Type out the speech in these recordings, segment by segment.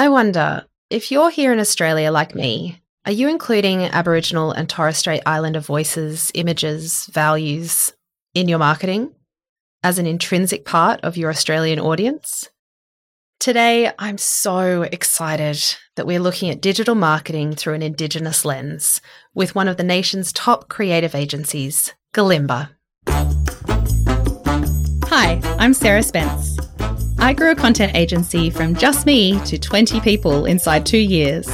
I wonder if you're here in Australia like me, are you including Aboriginal and Torres Strait Islander voices, images, values in your marketing as an intrinsic part of your Australian audience? Today, I'm so excited that we're looking at digital marketing through an Indigenous lens with one of the nation's top creative agencies, Gilimbaa. Hi, I'm Sarah Spence. I grew a content agency from just me to 20 people inside two years.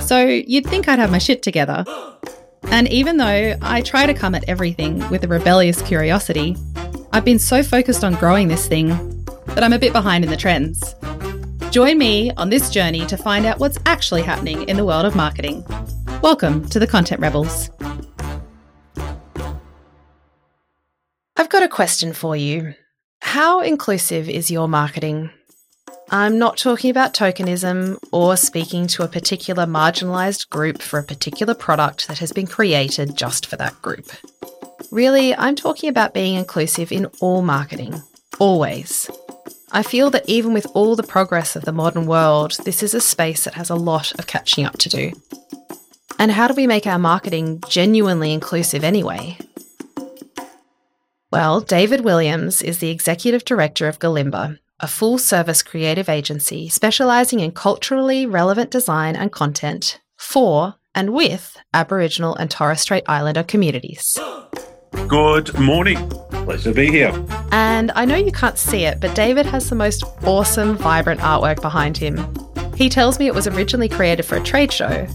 So you'd think I'd have my shit together. And even though I try to come at everything with a rebellious curiosity, I've been so focused on growing this thing that I'm a bit behind in the trends. Join me on this journey to find out what's actually happening in the world of marketing. Welcome to the Content Rebels. I've got a question for you. How inclusive is your marketing? I'm not talking about tokenism or speaking to a particular marginalised group for a particular product that has been created just for that group. Really, I'm talking about being inclusive in all marketing, always. I feel that even with all the progress of the modern world, this is a space that has a lot of catching up to do. And how do we make our marketing genuinely inclusive anyway? Well, David Williams is the executive director of Gilimbaa, a full service creative agency specialising in culturally relevant design and content for and with Aboriginal and Torres Strait Islander communities. Good morning. Pleasure to be here. And I know you can't see it, but David has the most awesome, vibrant artwork behind him. He tells me it was originally created for a trade show.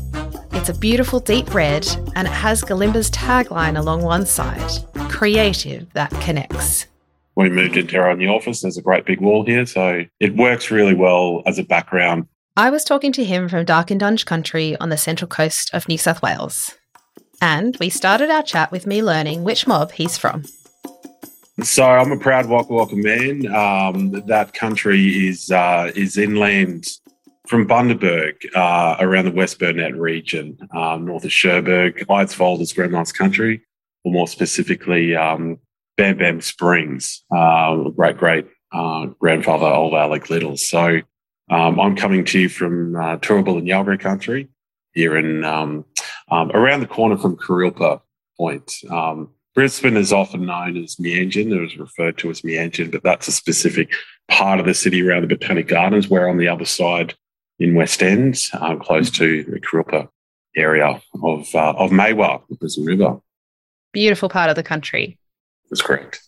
It's a beautiful deep red and it has Gilimbaa's tagline along one side creative that connects. We moved into our new office. There's a great big wall here, so it works really well as a background. I was talking to him from Darkinjung country on the central coast of New South Wales. And we started our chat with me learning which mob he's from. So I'm a proud Waka Waka man. Um, that country is uh, is inland from Bundaberg, uh, around the West Burnett region, um, north of Cherbourg, Eidsvold is grandma's country, or more specifically, um, Bam Bam Springs, uh, great great uh, grandfather of Alec Little. So um, I'm coming to you from uh, Turrbal and Yalbury country here in um, um, around the corner from Kurilpa Point. Um, Brisbane is often known as Meanjin. It was referred to as Meanjin, but that's a specific part of the city around the Botanic Gardens. Where on the other side in West End, um, close to the Kurilpa area of uh, of Maiwar, the Brisbane River. Beautiful part of the country. That's correct.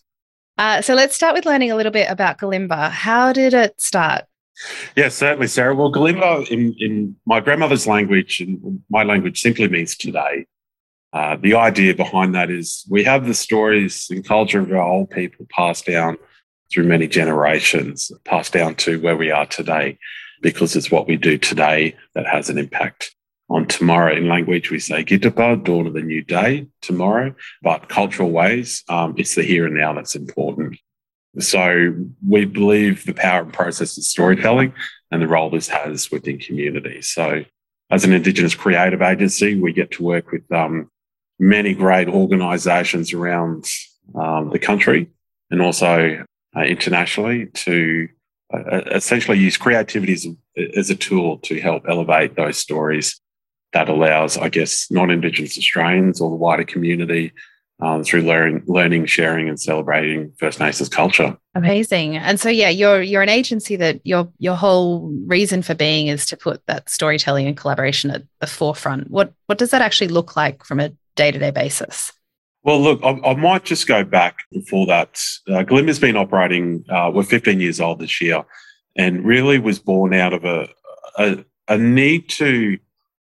Uh, so let's start with learning a little bit about Gilimbaa. How did it start? Yes, certainly, Sarah. Well, Gilimbaa, in, in my grandmother's language, and my language simply means today. Uh, the idea behind that is we have the stories and culture of our old people passed down through many generations, passed down to where we are today, because it's what we do today that has an impact on tomorrow. In language, we say Gitapa, dawn of the new day, tomorrow. But cultural ways, um, it's the here and now that's important. So we believe the power and process of storytelling and the role this has within communities. So as an Indigenous creative agency, we get to work with um, many great organisations around um, the country and also uh, internationally to uh, essentially use creativity as a, as a tool to help elevate those stories that allows, I guess, non-Indigenous Australians or the wider community um, through learning, learning, sharing, and celebrating First Nations culture. Amazing. And so, yeah, you're you're an agency that your your whole reason for being is to put that storytelling and collaboration at the forefront. What what does that actually look like from a day to day basis? Well, look, I, I, might just go back before that. Uh, Gilimbaa's been operating. Uh, we're 15 years old this year, and really was born out of a a, a need to,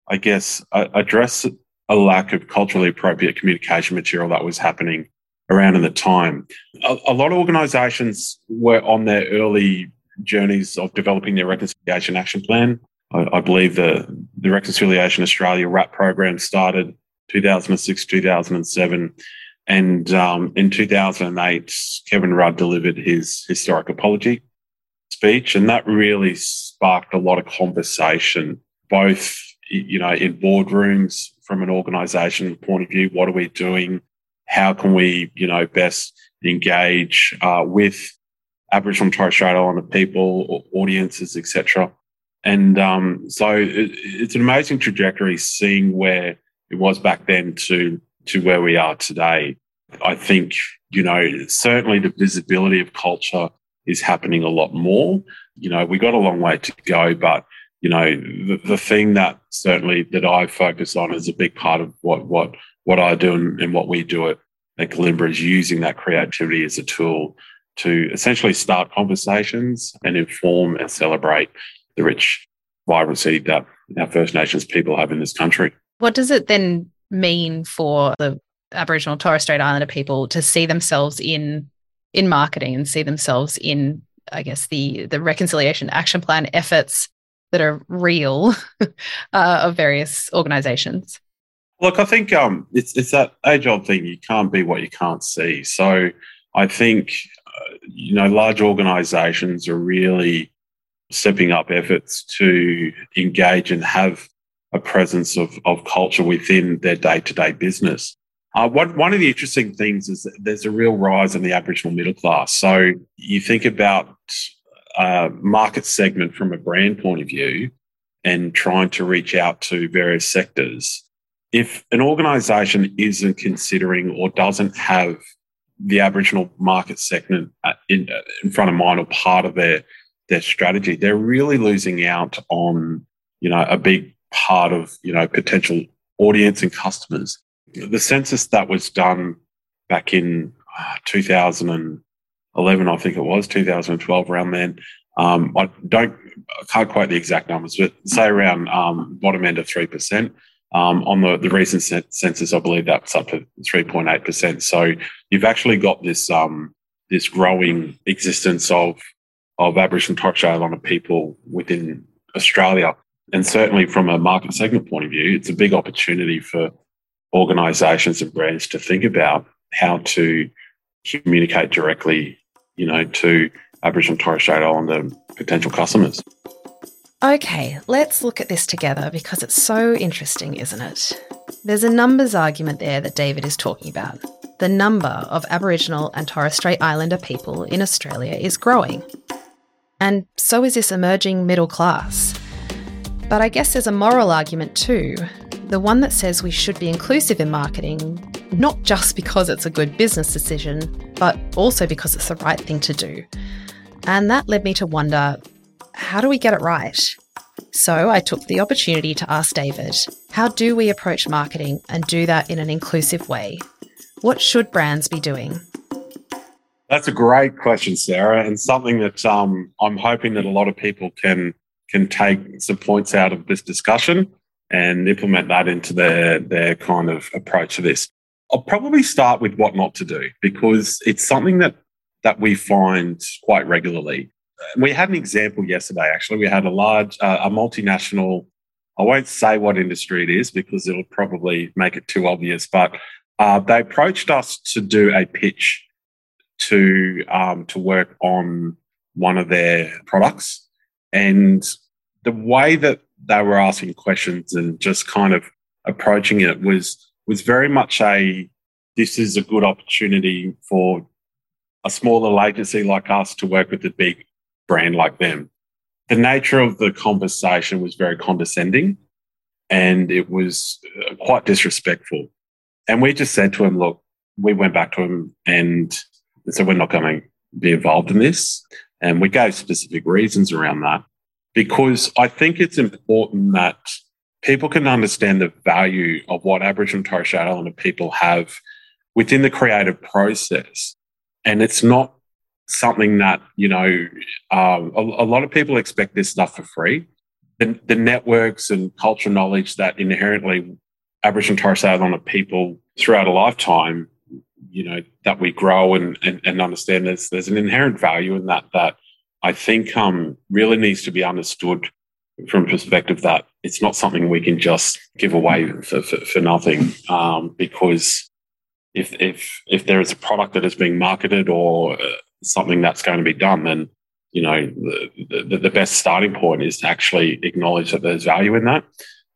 I guess, address a lack of culturally appropriate communication material that was happening around in the time. A, a lot of organisations were on their early journeys of developing their reconciliation action plan. I, I believe the, the Reconciliation Australia RAP program started 2006, 2007. And um, in 2008, Kevin Rudd delivered his historic apology speech. And that really sparked a lot of conversation, both, you know, in boardrooms from an organization point of view. What are we doing? How can we, you know, best engage uh, with Aboriginal and Torres Strait Islander people, audiences, etc. And um, so it, it's an amazing trajectory seeing where it was back then to to where we are today. I think, you know, certainly the visibility of culture is happening a lot more. You know, we got a long way to go, but you know, the, the thing that certainly that I focus on is a big part of what what what I do and, and what we do at, at Gilimbaa is using that creativity as a tool to essentially start conversations and inform and celebrate the rich vibrancy that our First Nations people have in this country. What does it then mean for the Aboriginal Torres Strait Islander people to see themselves in in marketing and see themselves in, I guess, the the reconciliation action plan efforts that are real uh, of various organisations? Look, I think um, it's it's that age old thing. You can't be what you can't see. So I think uh, you know large organisations are really stepping up efforts to engage and have a presence of, of culture within their day to day business. Uh, one, one of the interesting things is that there's a real rise in the Aboriginal middle class. So you think about a market segment from a brand point of view and trying to reach out to various sectors. If an organisation isn't considering or doesn't have the Aboriginal market segment uh, in, uh, in front of mind or part of their their strategy, they're really losing out on you know a big part of you know potential audience and customers the census that was done back in uh, 2011, I think it was 2012, around then. Um, I don't, I can't quote the exact numbers, but say around um, bottom end of three percent. Um, on the, the recent census, I believe that's up to 3.8%. So you've actually got this um, this growing existence of of Aboriginal and Torres Strait Islander people within Australia. And certainly from a market segment point of view, it's a big opportunity for organizations and brands to think about how to communicate directly, you know, to Aboriginal and Torres Strait Islander potential customers. Okay, let's look at this together because it's so interesting, isn't it? There's a numbers argument there that David is talking about. The number of Aboriginal and Torres Strait Islander people in Australia is growing. And so is this emerging middle class. But I guess there's a moral argument too the one that says we should be inclusive in marketing, not just because it's a good business decision, but also because it's the right thing to do. And that led me to wonder how do we get it right? So I took the opportunity to ask David how do we approach marketing and do that in an inclusive way? What should brands be doing? That's a great question, Sarah, and something that um, I'm hoping that a lot of people can can take some points out of this discussion and implement that into their their kind of approach to this. I'll probably start with what not to do because it's something that that we find quite regularly. We had an example yesterday. Actually, we had a large, uh, a multinational. I won't say what industry it is because it'll probably make it too obvious. But uh, they approached us to do a pitch to um, to work on one of their products, and the way that they were asking questions and just kind of approaching it was was very much a this is a good opportunity for a smaller agency like us to work with a big brand like them. The nature of the conversation was very condescending and it was uh, quite disrespectful. And we just said to him, look, we went back to him and said, we're not going to be involved in this. And we gave specific reasons around that because I think it's important that people can understand the value of what Aboriginal and Torres Strait Islander people have within the creative process. And it's not something that, you know, um, a, a, lot of people expect this stuff for free. The, the networks and cultural knowledge that inherently Aboriginal and Torres Strait Islander people throughout a lifetime, you know, that we grow and, and, and understand there's, there's an inherent value in that, that I think um, really needs to be understood from perspective that it's not something we can just give away for, for, for nothing. Um, because if, if, if there is a product that is being marketed or uh, something that's going to be done, then you know the, the, the best starting point is to actually acknowledge that there's value in that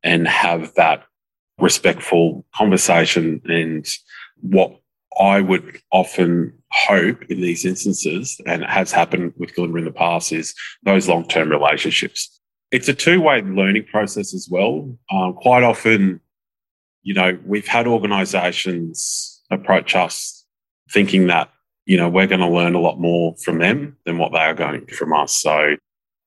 and have that respectful conversation and what I would often hope in these instances, and it has happened with Gilimbaa in the past, is those long term relationships. it's a two way learning process as well. Um, quite often, you know, we've had organizations approach us thinking that, you know, we're going to learn a lot more from them than what they are going from us. So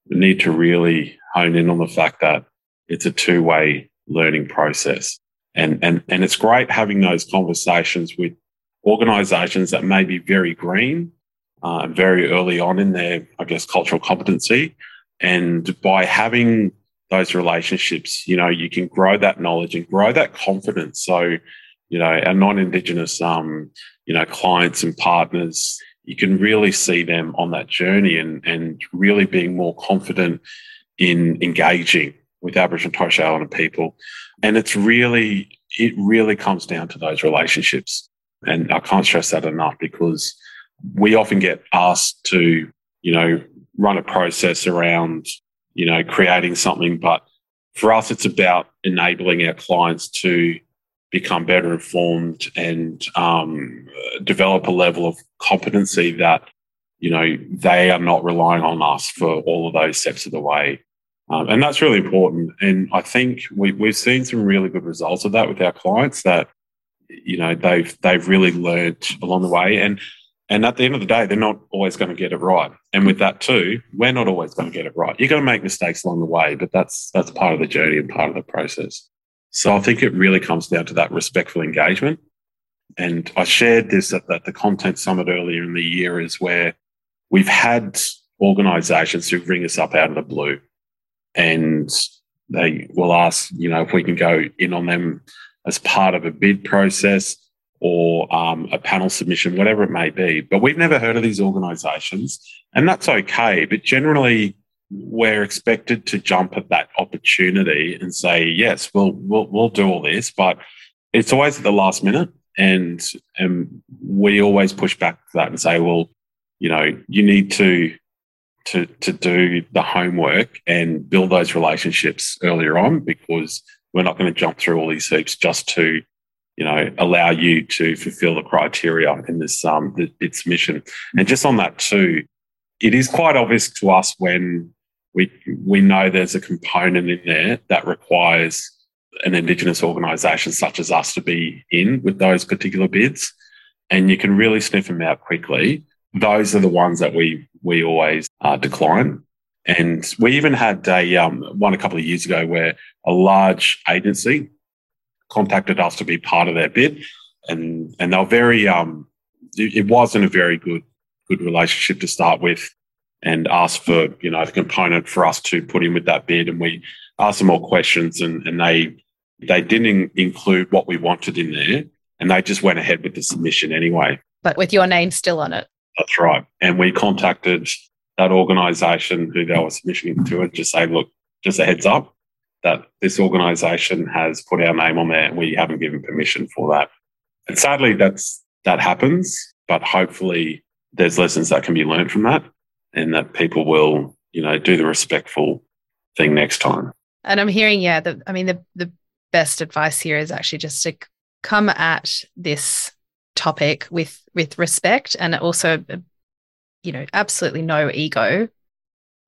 we need to really hone in on the fact that it's a two way learning process. And, and, and it's great having those conversations with organizations that may be very green, uh, very early on in their, I guess, cultural competency. And by having those relationships, you know, you can grow that knowledge and grow that confidence. So, you know, our non-Indigenous, um, you know, clients and partners, you can really see them on that journey and, and really being more confident in engaging with Aboriginal and Torres Strait Islander people. And it's really, it really comes down to those relationships. And I can't stress that enough because we often get asked to, you know, run a process around, you know, creating something. But for us, it's about enabling our clients to become better informed and um, develop a level of competency that, you know, they are not relying on us for all of those steps of the way. Um, and that's really important. And I think we, we've seen some really good results of that with our clients that, you know, they've, they've really learned along the way. And and at the end of the day, they're not always going to get it right. And with that too, we're not always going to get it right. You're going to make mistakes along the way, but that's that's part of the journey and part of the process. So I think it really comes down to that respectful engagement. And I shared this at, at the content summit earlier in the year is where we've had organizations who ring us up out of the blue and they will ask, you know, if we can go in on them as part of a bid process or um, a panel submission, whatever it may be. But we've never heard of these organisations, and that's okay. But generally, we're expected to jump at that opportunity and say, "Yes, we'll we'll, we'll do all this," but it's always at the last minute, and and we always push back to that and say, "Well, you know, you need to." To, to do the homework and build those relationships earlier on because we're not going to jump through all these hoops just to you know, allow you to fulfill the criteria in this um, its mission. And just on that too, it is quite obvious to us when we we know there's a component in there that requires an Indigenous organisation such as us to be in with those particular bids, and you can really sniff them out quickly. Those are the ones that we we always uh, decline. And we even had a um, one a couple of years ago where a large agency contacted us to be part of their bid, and and they were very um, it, it wasn't a very good good relationship to start with, and asked for you know the component for us to put in with that bid, and we asked them more questions, and and they they didn't include what we wanted in there, and they just went ahead with the submission anyway. But with your name still on it. That's right, and we contacted that organisation who they were submitting to, and just say, look, just a heads up, that this organisation has put our name on there and we haven't given permission for that. And sadly, that's that happens, but hopefully there's lessons that can be learned from that and that people will, you know, do the respectful thing next time. And I'm hearing, yeah, the, I mean, the, the best advice here is actually just to come at this topic with with respect and also you know absolutely no ego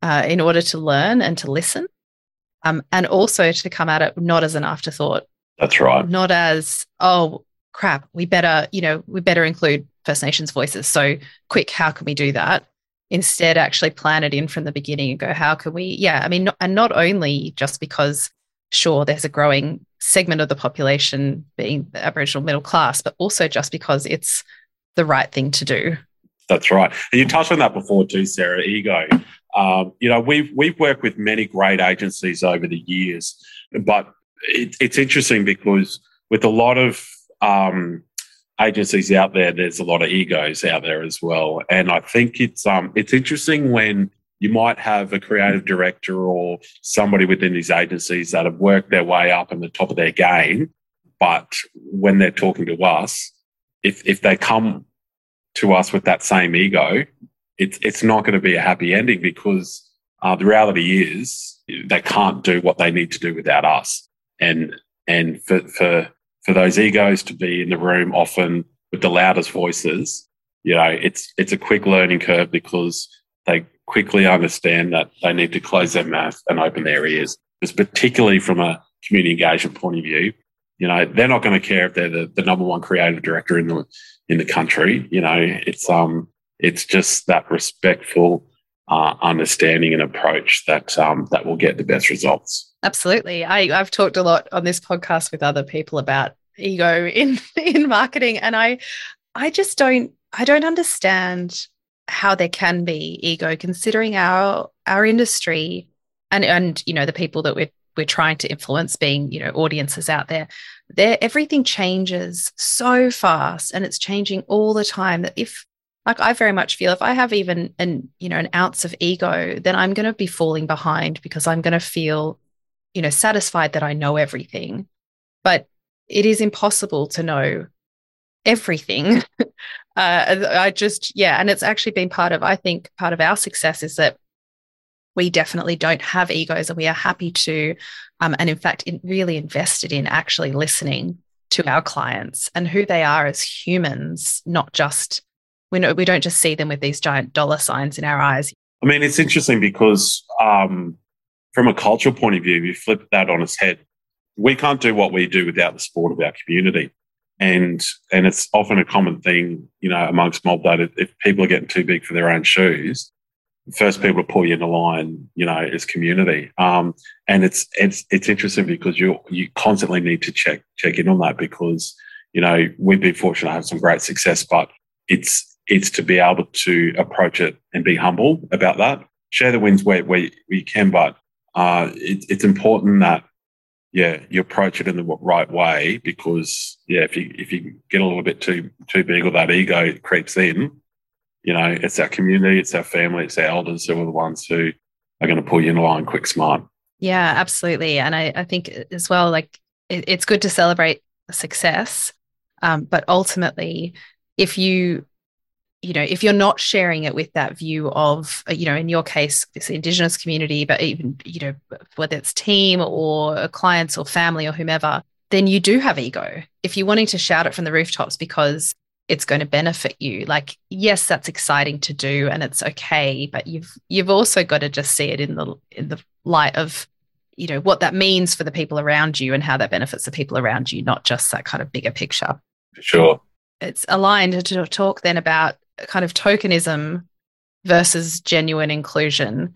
uh, in order to learn and to listen um, and also to come at it not as an afterthought. That's right. Not as, oh, crap, we better, you know, we better include First Nations voices. So quick, how can we do that? Instead, actually plan it in from the beginning and go, how can we? Yeah, I mean, and not only just because, sure, there's a growing segment of the population being the Aboriginal middle class, but also just because it's the right thing to do. That's right. And you touched on that before too, Sarah, ego. Um, you know, we've we've worked with many great agencies over the years, but it, it's interesting because with a lot of um, agencies out there, there's a lot of egos out there as well, and I think it's um, it's interesting when you might have a creative director or somebody within these agencies that have worked their way up in the top of their game, but when they're talking to us, if if they come to us with that same ego, it's it's not going to be a happy ending because uh, the reality is they can't do what they need to do without us. And and for for for those egos to be in the room often with the loudest voices, you know, it's it's a quick learning curve because they quickly understand that they need to close their mouth and open their ears. Because particularly from a community engagement point of view, you know, they're not going to care if they're the, the number one creative director in the in the country. You know, it's um it's just that respectful uh, understanding and approach that um, that will get the best results. Absolutely, I, I've talked a lot on this podcast with other people about ego in in marketing, and I I just don't I don't understand how there can be ego considering our our industry and and you know the people that we're we're trying to influence being you know audiences out there there everything changes so fast and it's changing all the time that if like i very much feel if i have even an you know an ounce of ego then i'm going to be falling behind because i'm going to feel you know satisfied that i know everything. But it is impossible to know everything. Uh, i just yeah and it's actually been part of i think part of our success is that we definitely don't have egos and we are happy to um, and in fact in, really invested in actually listening to our clients and who they are as humans not just we know we don't just see them with these giant dollar signs in our eyes. I mean it's interesting because um, from a cultural point of view you flip that on its head we can't do what we do without the support of our community. And and it's often a common thing you know amongst mob that if people are getting too big for their own shoes first people to pull you in the line, you know, is community. Um, and it's it's it's interesting because you you constantly need to check check in on that because you know we've been fortunate to have some great success, but it's it's to be able to approach it and be humble about that. Share the wins where where you can, but uh, it, it's important that yeah you approach it in the right way because yeah if you if you get a little bit too too big or that ego creeps in you know, it's our community, it's our family, it's our elders who are the ones who are going to pull you in line quick, smart. Yeah, absolutely. And I, I think as well, like it, it's good to celebrate success. Um, but ultimately, if you, you know, if you're not sharing it with that view of, uh, you know, in your case, it's the Indigenous community, but even, you know, whether it's team or clients or family or whomever, then you do have ego. If you're wanting to shout it from the rooftops because it's going to benefit you. Like yes that's exciting to do and it's okay but you've you've also got to just see it in the in the light of you know what that means for the people around you and how that benefits the people around you not just that kind of bigger picture. Sure. It's aligned to talk then about kind of tokenism versus genuine inclusion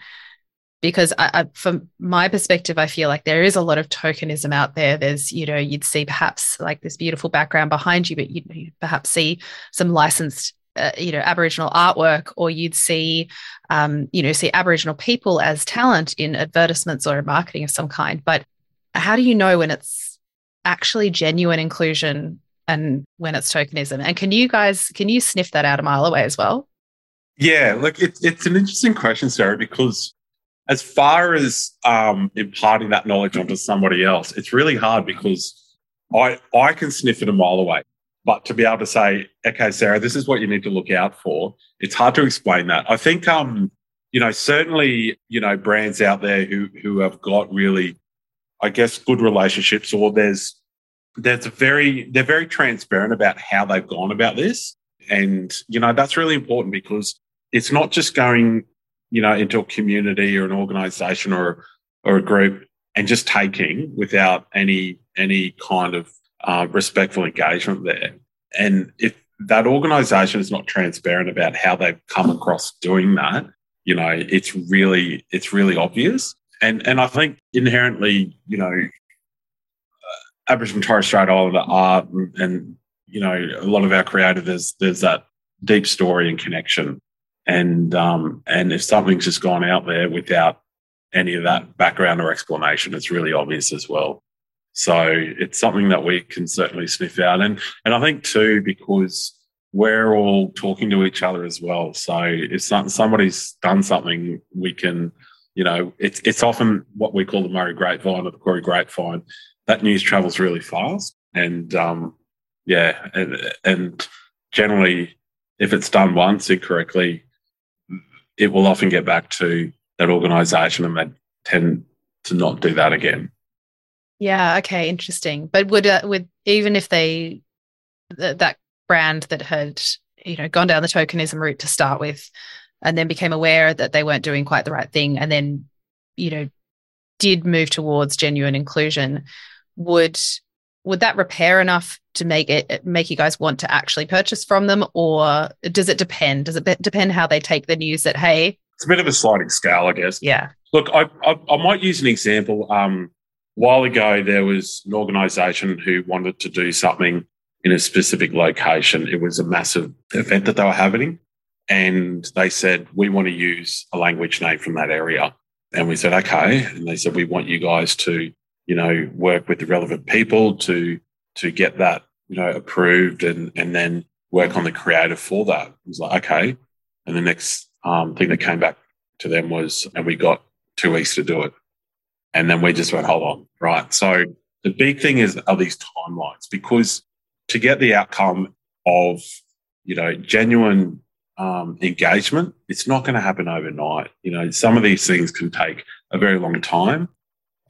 because I, I, from my perspective i feel like there is a lot of tokenism out there. There's you know you'd see perhaps like this beautiful background behind you but you'd, you'd perhaps see some licensed uh, you know aboriginal artwork or you'd see um, you know see aboriginal people as talent in advertisements or marketing of some kind. But how do you know when it's actually genuine inclusion and when it's tokenism? And can you guys can you sniff that out a mile away as well? Yeah look it, it's an interesting question sarah because as far as um, imparting that knowledge onto somebody else, it's really hard because I I can sniff it a mile away. But to be able to say, okay, Sarah, this is what you need to look out for, it's hard to explain that. I think um, you know, certainly, you know, brands out there who who have got really, I guess, good relationships, or there's there's very they're very transparent about how they've gone about this. And, you know, that's really important because it's not just going you know, into a community or an organization or or a group and just taking without any any kind of uh, respectful engagement there. And if that organization is not transparent about how they've come across doing that, you know, it's really it's really obvious. And and I think inherently, you know, uh, Aboriginal Torres Strait Islander art and, and you know a lot of our creative there's there's that deep story and connection and um, and if something's just gone out there without any of that background or explanation, it's really obvious as well. So it's something that we can certainly sniff out, and and I think too because we're all talking to each other as well. So if some, somebody's done something, we can, you know, it's it's often what we call the Murri Grapevine or the Koori Grapevine. That news travels really fast, and um, yeah, and, and generally, if it's done once incorrectly, it will often get back to that organization and they tend to not do that again. Yeah. Okay. Interesting. But would uh, would even if they th- that brand that had you know gone down the tokenism route to start with, and then became aware that they weren't doing quite the right thing and then you know did move towards genuine inclusion would would that repair enough to make it make you guys want to actually purchase from them? Or does it depend? Does it depend how they take the news that hey it's a bit of a sliding scale i guess. Yeah. Look i i, I might use an example. Um a while ago there was an organization who wanted to do something in a specific location. It was a massive event that they were having. And they said we want to use a language name from that area. And we said okay. And they said we want you guys to you know work with the relevant people to to get that you know approved and and then work on the creative for that. It was like okay. And the next um, thing that came back to them was and we got two weeks to do it. And then we just went hold on right. So the big thing is are these timelines? Because to get the outcome of you know genuine um, engagement, it's not going to happen overnight. You know, some of these things can take a very long time,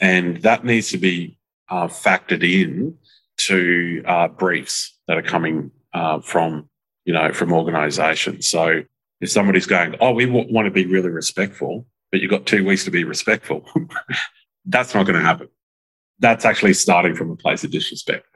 and that needs to be uh, factored in to uh, briefs that are coming uh, from you know from organisations. So if somebody's going, "Oh, we w- want to be really respectful," but you've got two weeks to be respectful, that's not going to happen. That's actually starting from a place of disrespect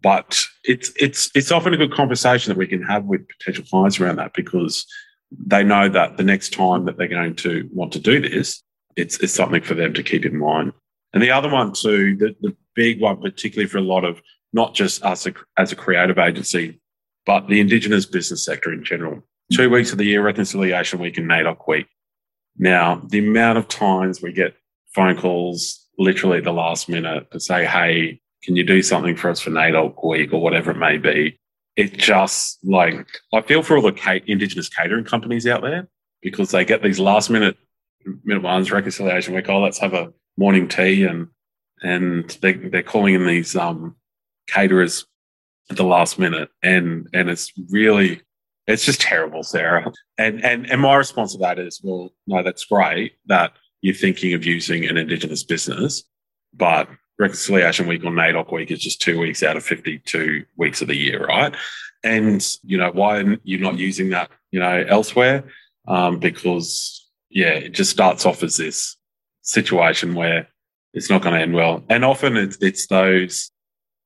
but it's it's it's often a good conversation that we can have with potential clients around that because they know that the next time that they're going to want to do this, it's it's something for them to keep in mind. And the other one too, the, the big one, particularly for a lot of not just us as a creative agency, but the Indigenous business sector in general. Two mm-hmm. weeks of the year, Reconciliation Week and NAIDOC Week. Now, the amount of times we get phone calls literally the last minute to say, hey, can you do something for us for NAIDOC week or whatever it may be? It just like, I feel for all the Indigenous catering companies out there because they get these last minute, minute ones, reconciliation week, oh, let's have a morning tea and, and they, they're calling in these um, caterers at the last minute. And, and it's really, it's just terrible, Sarah. And, and, and my response to that is, well, no, that's great that you're thinking of using an Indigenous business, but reconciliation week or NAIDOC week is just two weeks out of 52 weeks of the year, right? And, you know, why are you not using that, you know, elsewhere? Um, because, yeah, it just starts off as this situation where it's not going to end well. And often it's, it's those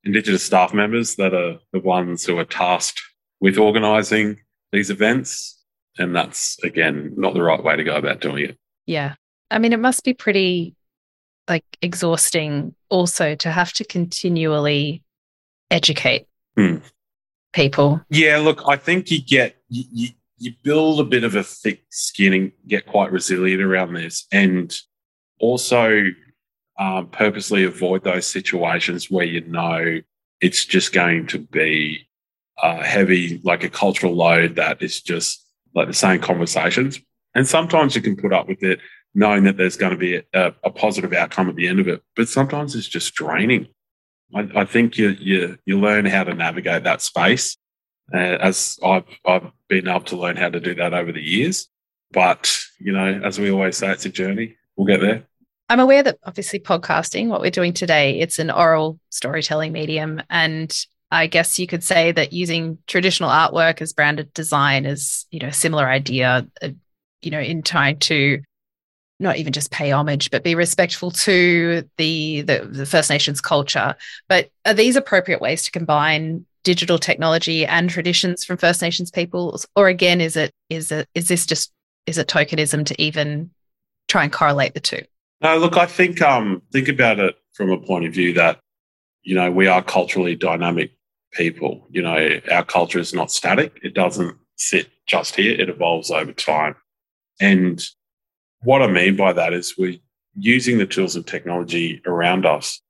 Indigenous staff members that are the ones who are tasked with organising these events. And that's, again, not the right way to go about doing it. Yeah. I mean, it must be pretty like exhausting also to have to continually educate hmm. people. Yeah, look, I think you get you, you, you build a bit of a thick skin and get quite resilient around this, and also um, purposely avoid those situations where you know it's just going to be uh, heavy, like a cultural load that is just like the same conversations. And sometimes you can put up with it knowing that there's going to be a, a, positive outcome at the end of it. But sometimes it's just draining. I, I think you, you you learn how to navigate that space, uh, as I've I've been able to learn how to do that over the years. But you know, as we always say, it's a journey. We'll get there. I'm aware that obviously podcasting, what we're doing today, it's an oral storytelling medium, and I guess you could say that using traditional artwork as branded design is, you know, a similar idea. Uh, you know, in trying to not even just pay homage, but be respectful to the, the, the First Nations culture. But are these appropriate ways to combine digital technology and traditions from First Nations peoples, or again, is it is it is this just is it tokenism to even try and correlate the two? No, look, I think um, think about it from a point of view that you know we are culturally dynamic people. You know, our culture is not static; it doesn't sit just here; it evolves over time, and what I mean by that is we're using the tools and technology around us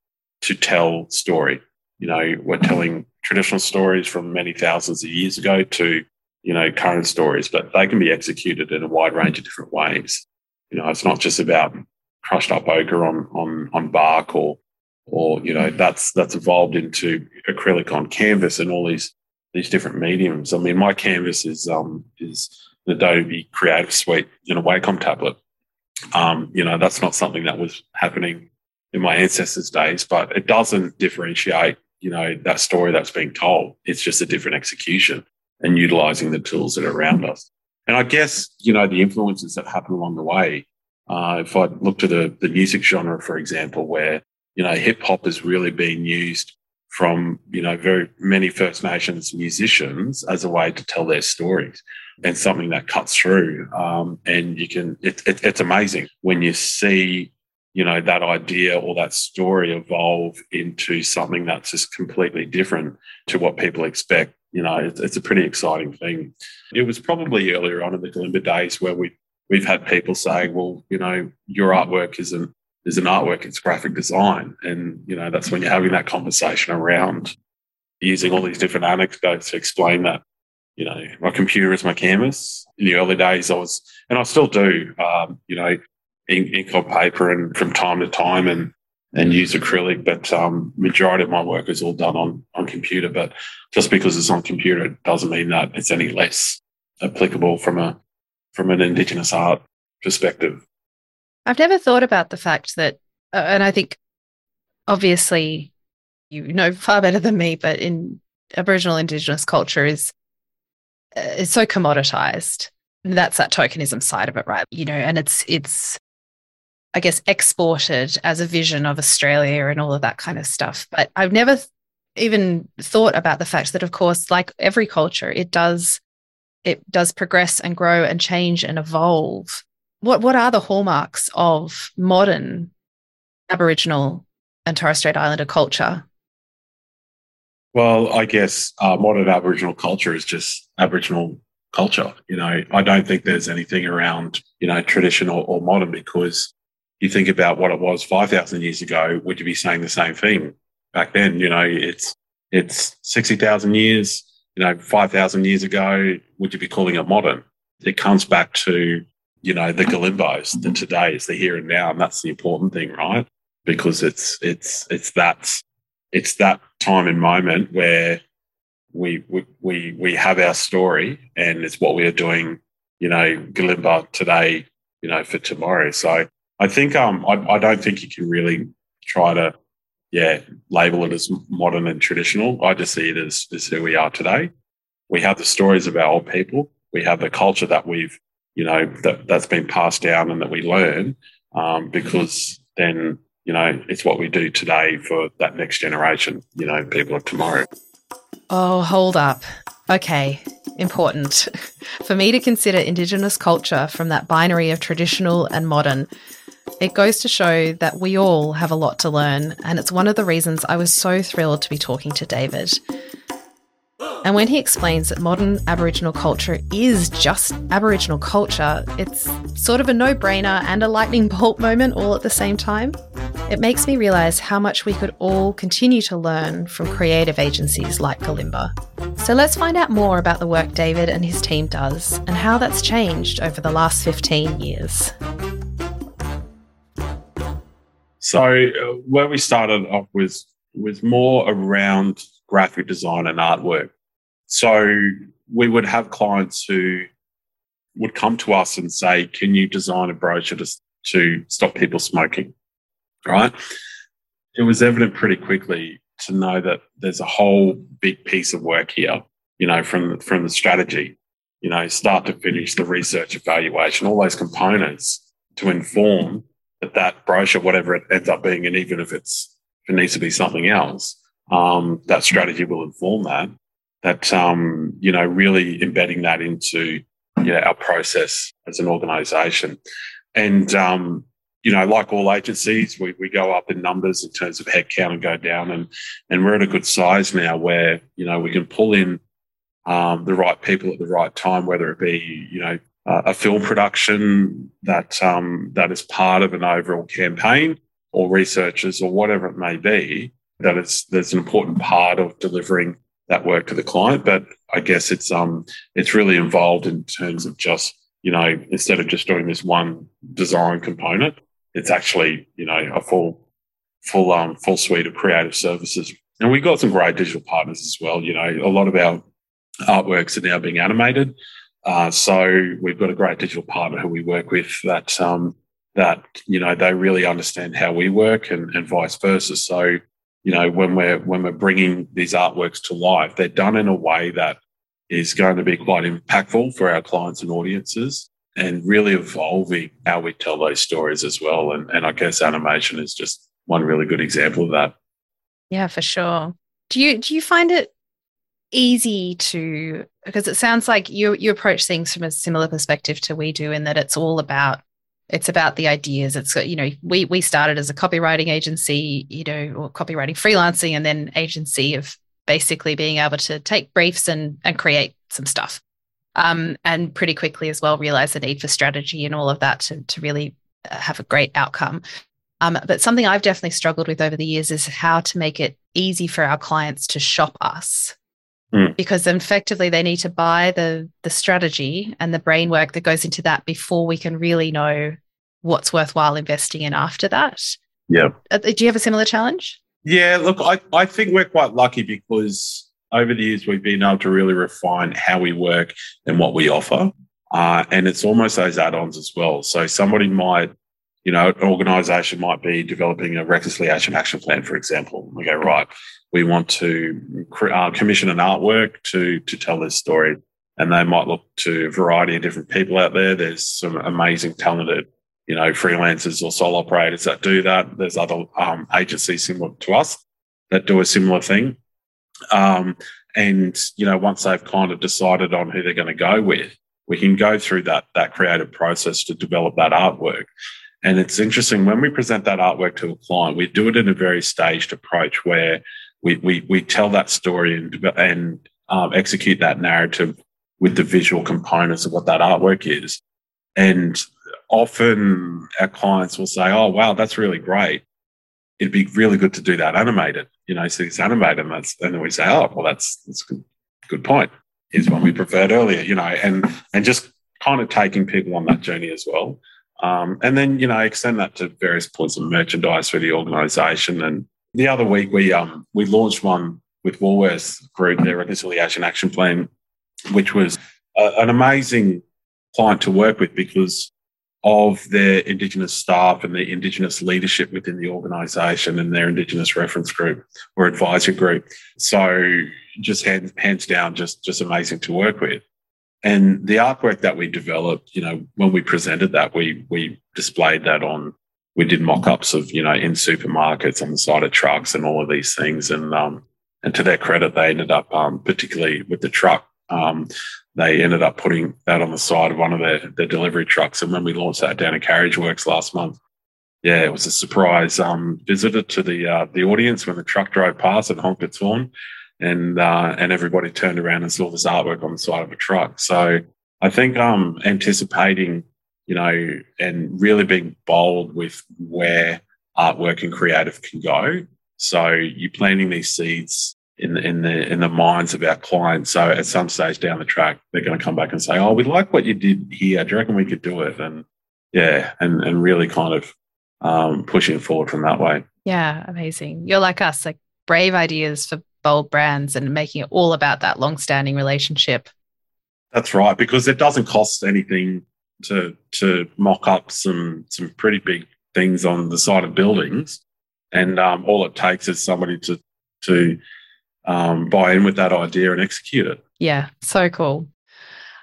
to tell story. You know, we're telling traditional stories from many thousands of years ago to, you know, current stories, but they can be executed in a wide range of different ways. You know, it's not just about crushed up ochre on on on bark or or you know that's that's evolved into acrylic on canvas and all these these different mediums. I mean, my canvas is um is the Adobe Creative Suite in a Wacom tablet. Um, you know, that's not something that was happening in my ancestors' days, but it doesn't differentiate, you know, that story that's being told. It's just a different execution and utilizing the tools that are around us. And I guess, you know, the influences that happen along the way. Uh, if I look to the, the music genre, for example, where, you know, hip hop is really being used from, you know, very many First Nations musicians as a way to tell their stories and something that cuts through. Um, and you can, it, it, it's amazing when you see, you know, that idea or that story evolve into something that's just completely different to what people expect you know, it's, it's, a pretty exciting thing. It was probably earlier on in the Gilimbaa days where we we've had people saying, well, you know, your artwork isn't is an artwork, it's graphic design. And, you know, that's when you're having that conversation around using all these different anecdotes to explain that, you know, my computer is my canvas. In the early days, I was, and I still do, um, you know, ink, ink on paper and from time to time. And and use acrylic, but um, majority of my work is all done on on computer. But just because it's on computer it doesn't mean that it's any less applicable from a from an Indigenous art perspective. I've never thought about the fact that, uh, and I think obviously you know far better than me, but in Aboriginal Indigenous culture is uh, is so commoditized. That's that tokenism side of it, right? You know, and it's it's I guess, exported as a vision of Australia and all of that kind of stuff. But I've never even thought about the fact that, of course, like every culture, it does it does progress and grow and change and evolve. What what are the hallmarks of modern Aboriginal and Torres Strait Islander culture? Well, I guess uh, modern Aboriginal culture is just Aboriginal culture. You know, I don't think there's anything around you know traditional or modern because you think about what it was 5,000 years ago, would you be saying the same thing back then? You know, it's, it's 60,000 years, you know, 5,000 years ago, would you be calling it modern? It comes back to, you know, the Gilimbaa's, the today is the here and now. And that's the important thing, right? Because it's, it's, it's that, it's that time and moment where we, we, we, we have our story and it's what we are doing, you know, Gilimbaa today, you know, for tomorrow. So I think um, I, I don't think you can really try to, yeah, label it as modern and traditional. I just see it as, as who we are today. We have the stories of our old people. We have the culture that we've, you know, that, that's been passed down and that we learn um, because then, you know, it's what we do today for that next generation, you know, people of tomorrow. Oh, hold up. Okay, important. For me to consider Indigenous culture from that binary of traditional and modern it goes to show that we all have a lot to learn, and it's one of the reasons I was so thrilled to be talking to David. And when he explains that modern Aboriginal culture is just Aboriginal culture, it's sort of a no brainer and a lightning bolt moment all at the same time. It makes me realise how much we could all continue to learn from creative agencies like Gilimbaa. So let's find out more about the work David and his team does and how that's changed over the last 15 years. So uh, where we started off was was more around graphic design and artwork. So we would have clients who would come to us and say, "Can you design a brochure to, to stop people smoking?" Right? It was evident pretty quickly to know that there's a whole big piece of work here. You know, from from the strategy, you know, start to finish, the research, evaluation, all those components to inform that that brochure, whatever it ends up being, and even if it's if it needs to be something else, um, that strategy will inform that. That um, you know, really embedding that into you know our process as an organisation, and um, you know, like all agencies, we, we go up in numbers in terms of headcount and go down, and and we're at a good size now where you know we can pull in um, the right people at the right time, whether it be you know uh, a film production that um, that is part of an overall campaign or researchers or whatever it may be that is there's an important part of delivering that work to the client. But i guess it's um it's really involved in terms of just you know instead of just doing this one design component it's actually you know a full full um full suite of creative services. And we've got some great digital partners as well. You know a lot of our artworks are now being animated uh, so we've got a great digital partner who we work with that um, that you know they really understand how we work and, and vice versa. So you know when we're when we're bringing these artworks to life, they're done in a way that is going to be quite impactful for our clients and audiences and really evolving how we tell those stories as well. And, and I guess animation is just one really good example of that. Yeah, for sure. Do you do you find it easy to because it sounds like you you approach things from a similar perspective to we do in that it's all about it's about the ideas. It's you know we we started as a copywriting agency you know or copywriting freelancing and then agency of basically being able to take briefs and and create some stuff. Um, and pretty quickly as well realize the need for strategy and all of that to, to really uh, have a great outcome. Um, but something i've definitely struggled with over the years is how to make it easy for our clients to shop us mm. because effectively they need to buy the the strategy and the brain work that goes into that before we can really know what's worthwhile investing in after that. Yeah. Uh, do you have a similar challenge? Yeah, look, I, I think we're quite lucky because over the years we've been able to really refine how we work and what we offer. Uh, and it's almost those add-ons as well. So somebody might, you know, an organization might be developing a reconciliation action plan, for example. We go, right, we want to uh, commission an artwork to to tell this story, and they might look to a variety of different people out there. There's some amazing, talented, you know, freelancers or sole operators that do that. There's other um, agencies similar to us that do a similar thing. Um, and you know, once they've kind of decided on who they're going to go with, we can go through that that creative process to develop that artwork. And it's interesting when we present that artwork to a client, we do it in a very staged approach where we we we tell that story and and um, execute that narrative with the visual components of what that artwork is. And often our clients will say, "Oh, wow, that's really great. It'd be really good to do that animated." You know, so it's animated, and that's and then we say, "Oh, well, that's that's a good, good point." Is one we preferred earlier, you know, and and just kind of taking people on that journey as well. Um, and then, you know, extend that to various points of merchandise for the organization and the other week we um we launched one with Woolworths Group, their reconciliation action plan, which was a, an amazing client to work with because of their Indigenous staff and the Indigenous leadership within the organisation and their Indigenous reference group or advisor group. So just hands, hands down, just just amazing to work with. And the artwork that we developed, you know, when we presented that, we we displayed that on we did mock-ups of you know in supermarkets on the side of trucks and all of these things. And um, and to their credit they ended up um, particularly with the truck um, they ended up putting that on the side of one of their, their delivery trucks. And when we launched that down at Carriageworks last month yeah it was a surprise um, visitor to the uh, the audience when the truck drove past and honked its horn and uh, and everybody turned around and saw this artwork on the side of a truck so i think um anticipating you know, and really being bold with where artwork and creative can go. So you're planting these seeds in the, in the in the minds of our clients. So at some stage down the track, they're going to come back and say, "Oh, we like what you did here. Do you reckon we could do it?" And yeah, and and really kind of um, pushing forward from that way. Yeah, amazing. You're like us, like brave ideas for bold brands and making it all about that long-standing relationship. That's right, because it doesn't cost anything to to mock up some some pretty big things on the side of buildings, and um, all it takes is somebody to to um, buy in with that idea and execute it. Yeah, so cool.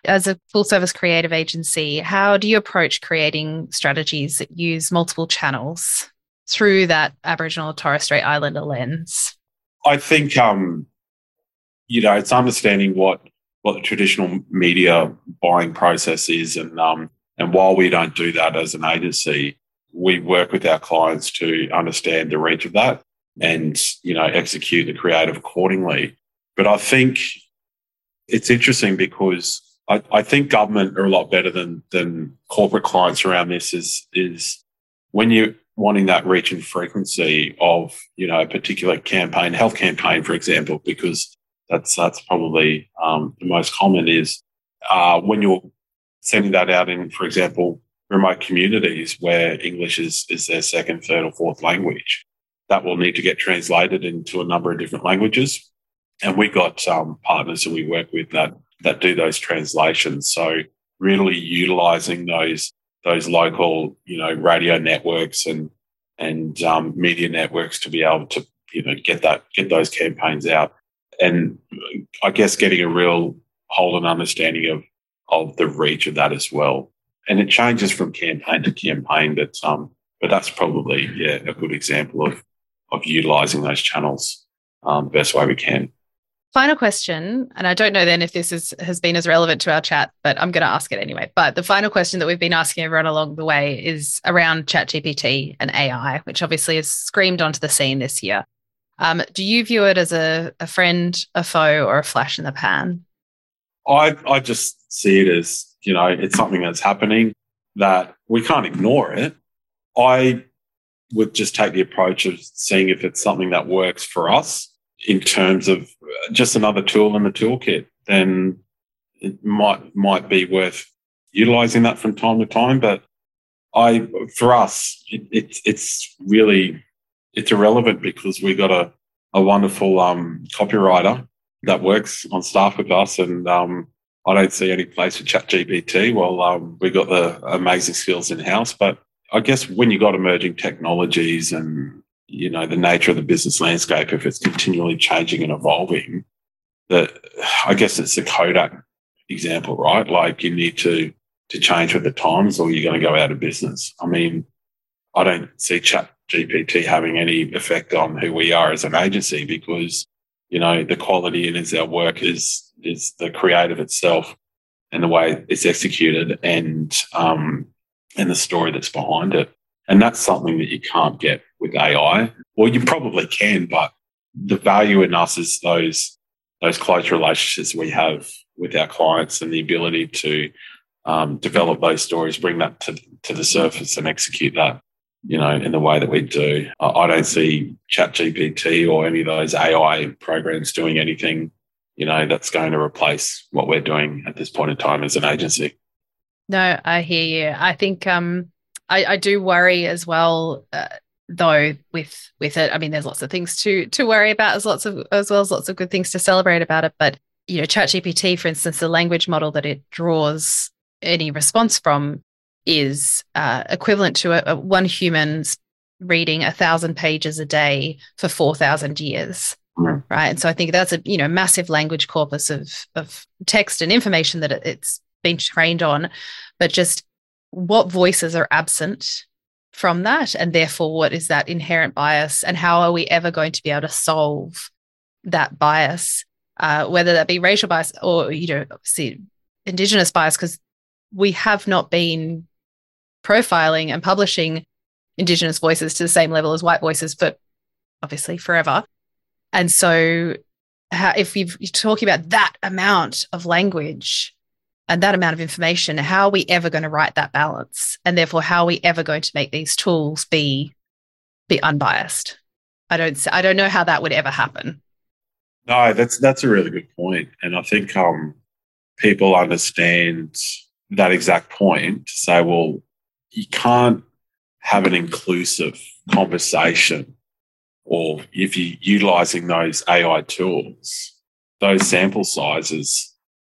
As a full service creative agency, how do you approach creating strategies that use multiple channels through that Aboriginal Torres Strait Islander lens? I think um, you know it's understanding what what the traditional media buying process is. And um, and while we don't do that as an agency, we work with our clients to understand the reach of that and you know execute the creative accordingly. But I think it's interesting because I, I think government are a lot better than than corporate clients around this. Is is when you're wanting that reach and frequency of you know a particular campaign, health campaign, for example, because that's that's probably um, the most common is uh, when you're sending that out in, for example, remote communities where English is is their second, third, or fourth language. That will need to get translated into a number of different languages, and we got um, partners that we work with that that do those translations. So really utilizing those those local, you know, radio networks and and um, media networks to be able to you know get that get those campaigns out and I guess getting a real hold and understanding of of the reach of that as well. And it changes from campaign to campaign, but um, but that's probably yeah a good example of of utilizing those channels um, the best way we can. Final question, and I don't know then if this is, has been as relevant to our chat, but I'm going to ask it anyway. But the final question that we've been asking everyone along the way is around ChatGPT and AI, which obviously has screamed onto the scene this year. Um, do you view it as a, a friend, a foe, or a flash in the pan? I I just see it as you know it's something that's happening that we can't ignore it. I would just take the approach of seeing if it's something that works for us in terms of just another tool in the toolkit, then it might might be worth utilizing that from time to time. But I, for us, it, it's it's really it's irrelevant because we got a a wonderful um, copywriter that works on staff with us, and um, I don't see any place for ChatGPT. Well, um, we got the amazing skills in house, but I guess when you got emerging technologies and you know the nature of the business landscape, if it's continually changing and evolving, that I guess it's the Kodak example, right? Like you need to to change with the times, or you're going to go out of business. I mean, I don't see Chat GPT having any effect on who we are as an agency because you know the quality in is our work is is the creative itself and the way it's executed and um, and the story that's behind it. And that's something that you can't get with AI. Well, you probably can, but the value in us is those those close relationships we have with our clients and the ability to um, develop those stories, bring that to, to the surface and execute that, you know, in the way that we do. I don't see ChatGPT or any of those AI programs doing anything, you know, that's going to replace what we're doing at this point in time as an agency. No, I hear you. I think um, I, I do worry as well, uh, though. With with it, I mean, there's lots of things to to worry about, as lots of as well as lots of good things to celebrate about it. But you know, ChatGPT, for instance, the language model that it draws any response from is uh, equivalent to a, a one human's reading a thousand pages a day for four thousand years. Mm. Right. And so I think that's a you know massive language corpus of of text and information that it's been trained on, but just what voices are absent from that and therefore what is that inherent bias and how are we ever going to be able to solve that bias uh, whether that be racial bias or you know see indigenous bias because we have not been profiling and publishing indigenous voices to the same level as white voices for obviously forever. And so how, if you're talking about that amount of language and that amount of information, how are we ever going to write that balance? And therefore, how are we ever going to make these tools be be unbiased? I don't I don't know how that would ever happen. No, that's that's a really good point, and I think um, people understand that exact point to say, well, you can't have an inclusive conversation, or if you're utilizing those AI tools, those sample sizes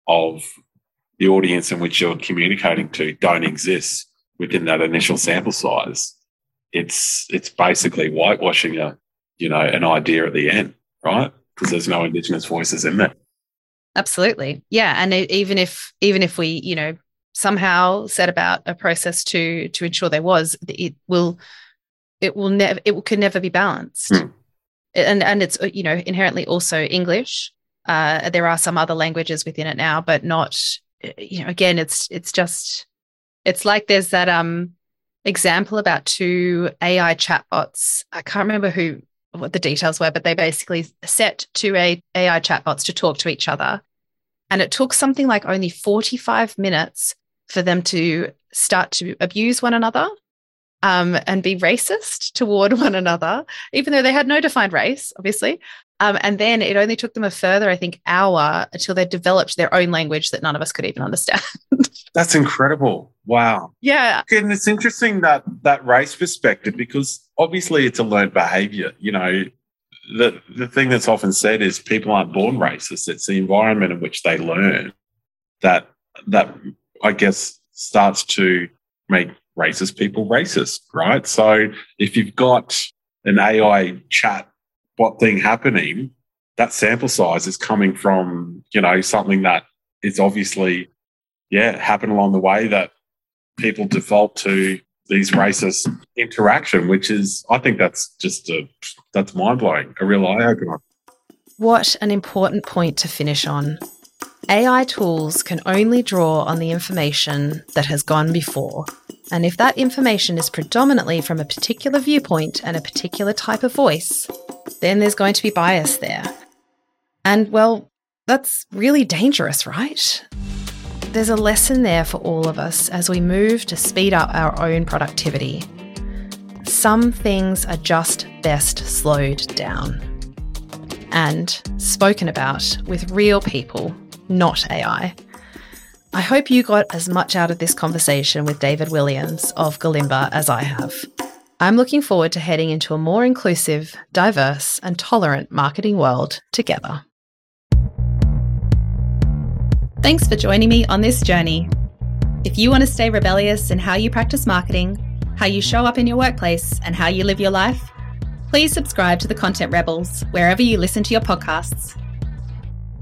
of the audience in which you're communicating to don't exist within that initial sample size. It's it's basically whitewashing a you know an idea at the end, right? Because there's no indigenous voices in there. Absolutely, yeah. And even if even if we you know somehow set about a process to to ensure there was, it will it will never it will, can never be balanced. Hmm. And and it's you know inherently also English. Uh, there are some other languages within it now, but not you know, again, it's it's just it's like there's that um example about two AI chatbots. I can't remember who what the details were, but they basically set two AI chatbots to talk to each other. And it took something like only 45 minutes for them to start to abuse one another um, and be racist toward one another, even though they had no defined race, obviously. Um, and then it only took them a further, I think, hour until they developed their own language that none of us could even understand. That's incredible. Wow. Yeah. And it's interesting that that race perspective because obviously it's a learned behavior. You know, the the thing that's often said is people aren't born racist. It's the environment in which they learn that that I guess starts to make racist people racist, right? So if you've got an AI chat what thing happening, that sample size is coming from, you know, something that it's obviously, yeah, happened along the way that people default to these racist interaction, which is, I think that's just a, that's mind blowing, a real eye opener. What an important point to finish on. AI tools can only draw on the information that has gone before. And if that information is predominantly from a particular viewpoint and a particular type of voice, then there's going to be bias there. And well, that's really dangerous, right? There's a lesson there for all of us as we move to speed up our own productivity. Some things are just best slowed down and spoken about with real people, not AI. I hope you got as much out of this conversation with David Williams of Gilimbaa as I have. I'm looking forward to heading into a more inclusive, diverse, and tolerant marketing world together. Thanks for joining me on this journey. If you want to stay rebellious in how you practice marketing, how you show up in your workplace, and how you live your life, please subscribe to the Content Rebels wherever you listen to your podcasts.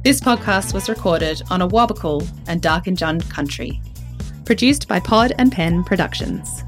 This podcast was recorded on a Awabakal and Darkinjung country. Produced by Pod and Pen Productions.